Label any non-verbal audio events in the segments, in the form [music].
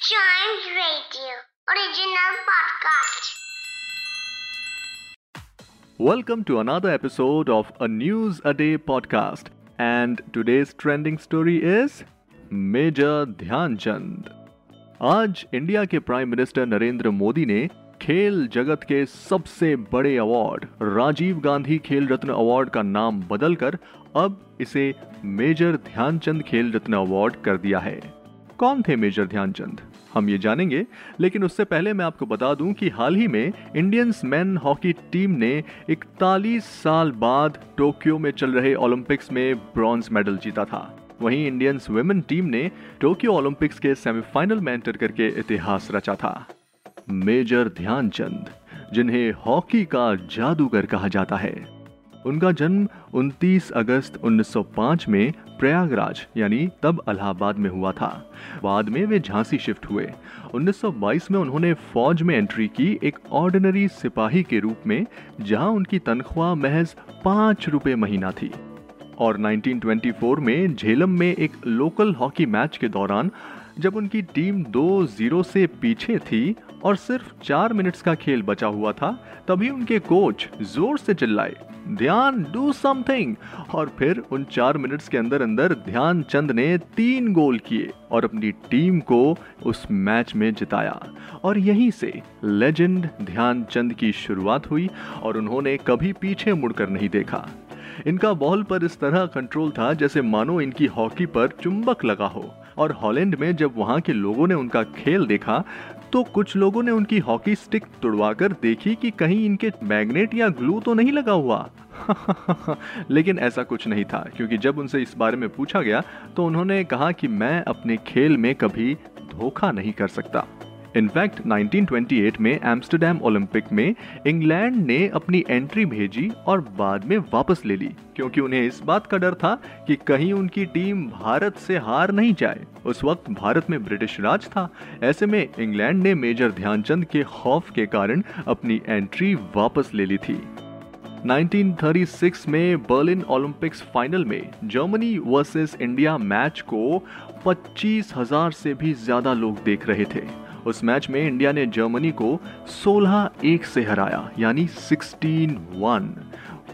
Chimes Radio, original podcast. Welcome to another episode of a News a Day podcast. And today's trending story is Major Dhyanchand आज India के prime minister Narendra Modi ने खेल जगत के सबसे बड़े अवार्ड राजीव गांधी खेल रत्न अवार्ड का नाम बदलकर अब इसे मेजर ध्यानचंद खेल रत्न अवार्ड कर दिया है कौन थे मेजर ध्यानचंद हम ये जानेंगे, लेकिन उससे पहले मैं आपको बता दूँ कि हाल ही में इंडियंस मेन हॉकी टीम ने इकतालीस साल बाद टोक्यो में चल रहे ओलंपिक्स में ब्रॉन्ज मेडल जीता था। वहीं इंडियंस वुमेन टीम ने टोक्यो ओलंपिक्स के सेमीफाइनल में एंटर करके इतिहास रचा था। मेजर ध्यानचंद, जिन्हें हॉकी का जादूगर कहा जाता है। उनका जन्म 29 अगस्त 1905 में प्रयागराज, यानी तब अलाहाबाद में हुआ था। बाद में वे झांसी शिफ्ट हुए। 1922 में उन्होंने फौज में एंट्री की एक ऑर्डिनरी सिपाही के रूप में, जहाँ उनकी तनख्वाह महज पाँच रुपए महीना थी। और 1924 में झेलम में एक लोकल हॉकी मैच के दौरान, जब उनकी टीम दो ज़ीरो से पीछे थी और सिर्फ़ चार मिनट्स का खेल बचा हुआ था, तभी उनके कोच ज़ोर से चिल्लाए। ध्यान डू समथिंग और फिर उन चार मिनट्स के अंदर अंदर ध्यानचंद ने तीन गोल किए और अपनी टीम को उस मैच में जिताया। और यहीं से लेजेंड ध्यानचंद की शुरुआत हुई और उन्होंने कभी पीछे मुड़कर नहीं देखा। इनका बॉल पर इस तरह कंट्रोल था जैसे मानो इनकी हॉकी पर चुंबक लगा हो। और हॉलैंड में जब वहाँ के लोगों ने उनका खेल देखा तो कुछ लोगों ने उनकी हॉकी स्टिक तुड़वाकर देखी कि कहीं इनके मैग्नेट या ग्लू तो नहीं लगा हुआ। [laughs] लेकिन ऐसा कुछ नहीं था, क्योंकि जब उनसे इस बारे में पूछा गया तो उन्होंने कहा कि मैं अपने खेल में कभी धोखा नहीं कर सकता। इनफैक्ट 1928 में एम्स्टरडेम ओलंपिक में इंग्लैंड ने अपनी एंट्री भेजी और बाद में वापस ले ली, क्योंकि उन्हें इस बात का डर था कि कहीं उनकी टीम भारत से हार नहीं जाए। उस वक्त भारत में ब्रिटिश राज था। ऐसे में इंग्लैंड ने मेजर ध्यानचंद के खौफ के कारण अपनी एंट्री वापस ले ली थी। 1936 में बर्लिन ओलंपिक्स फाइनल में जर्मनी वर्सेस इंडिया मैच को पच्चीस हज़ार से भी ज़्यादा लोग देख रहे थे। उस मैच में इंडिया ने जर्मनी को 16 एक से हराया, यानी 16 वन,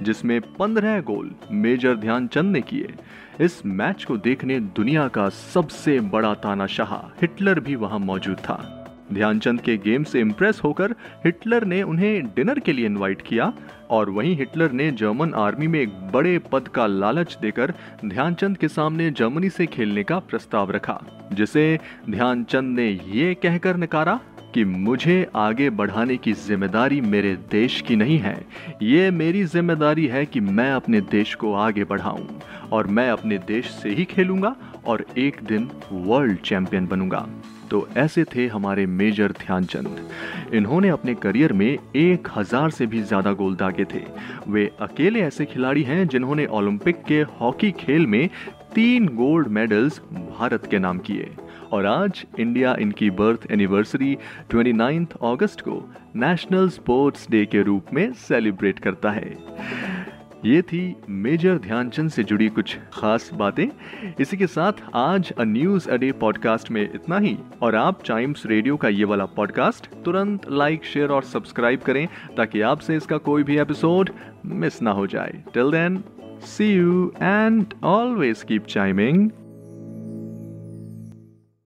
जिसमें 15 गोल मेजर ध्यानचंद ने किए। इस मैच को देखने दुनिया का सबसे बड़ा तानाशाह हिटलर भी वहाँ मौजूद था। ध्यानचंद के गेम से इम्प्रेस होकर हिटलर ने उन्हें डिनर के लिए इनवाइट किया और वहीं हिटलर ने जर्मन आर्मी में एक बड़े पद का लालच देकर ध्यानचंद के सामने जर्मनी से खेलने का प्रस्ताव रखा, जिसे ध्यानचंद ने ये कहकर नकारा कि मुझे आगे बढ़ाने की ज़िम्मेदारी मेरे देश की नहीं है। ये मेरी ज़िम्मेदारी है कि मैं अपने देश को आगे बढ़ाऊं और मैं अपने देश से ही खेलूँगा और एक दिन वर्ल्ड चैंपियन बनूँगा। तो ऐसे थे हमारे मेजर ध्यानचंद। इन्होंने अपने करियर में एक हज़ार से भी ज़्यादा गोल दागे थे। वे अकेले ऐसे खिलाड़ी हैं जिन्होंने ओलंपिक के हॉकी खेल में तीन गोल्ड मेडल्स भारत के नाम किए। और आज इंडिया इनकी बर्थ एनिवर्सरी 29 अगस्त को नेशनल स्पोर्ट्स डे के रूप में सेलिब्रेट करता है। ये थी मेजर ध्यानचंद से जुड़ी कुछ खास बातें। इसी के साथ आज अ न्यूज़ अडे पॉडकास्ट में इतना ही। और आप टाइम्स रेडियो का ये वाला पॉडकास्ट तुरंत लाइक शेयर और सब्सक्राइब करें ताकि आपसे इसका कोई भी एपिसोड मिस ना हो जाए। Till then see you and always keep chiming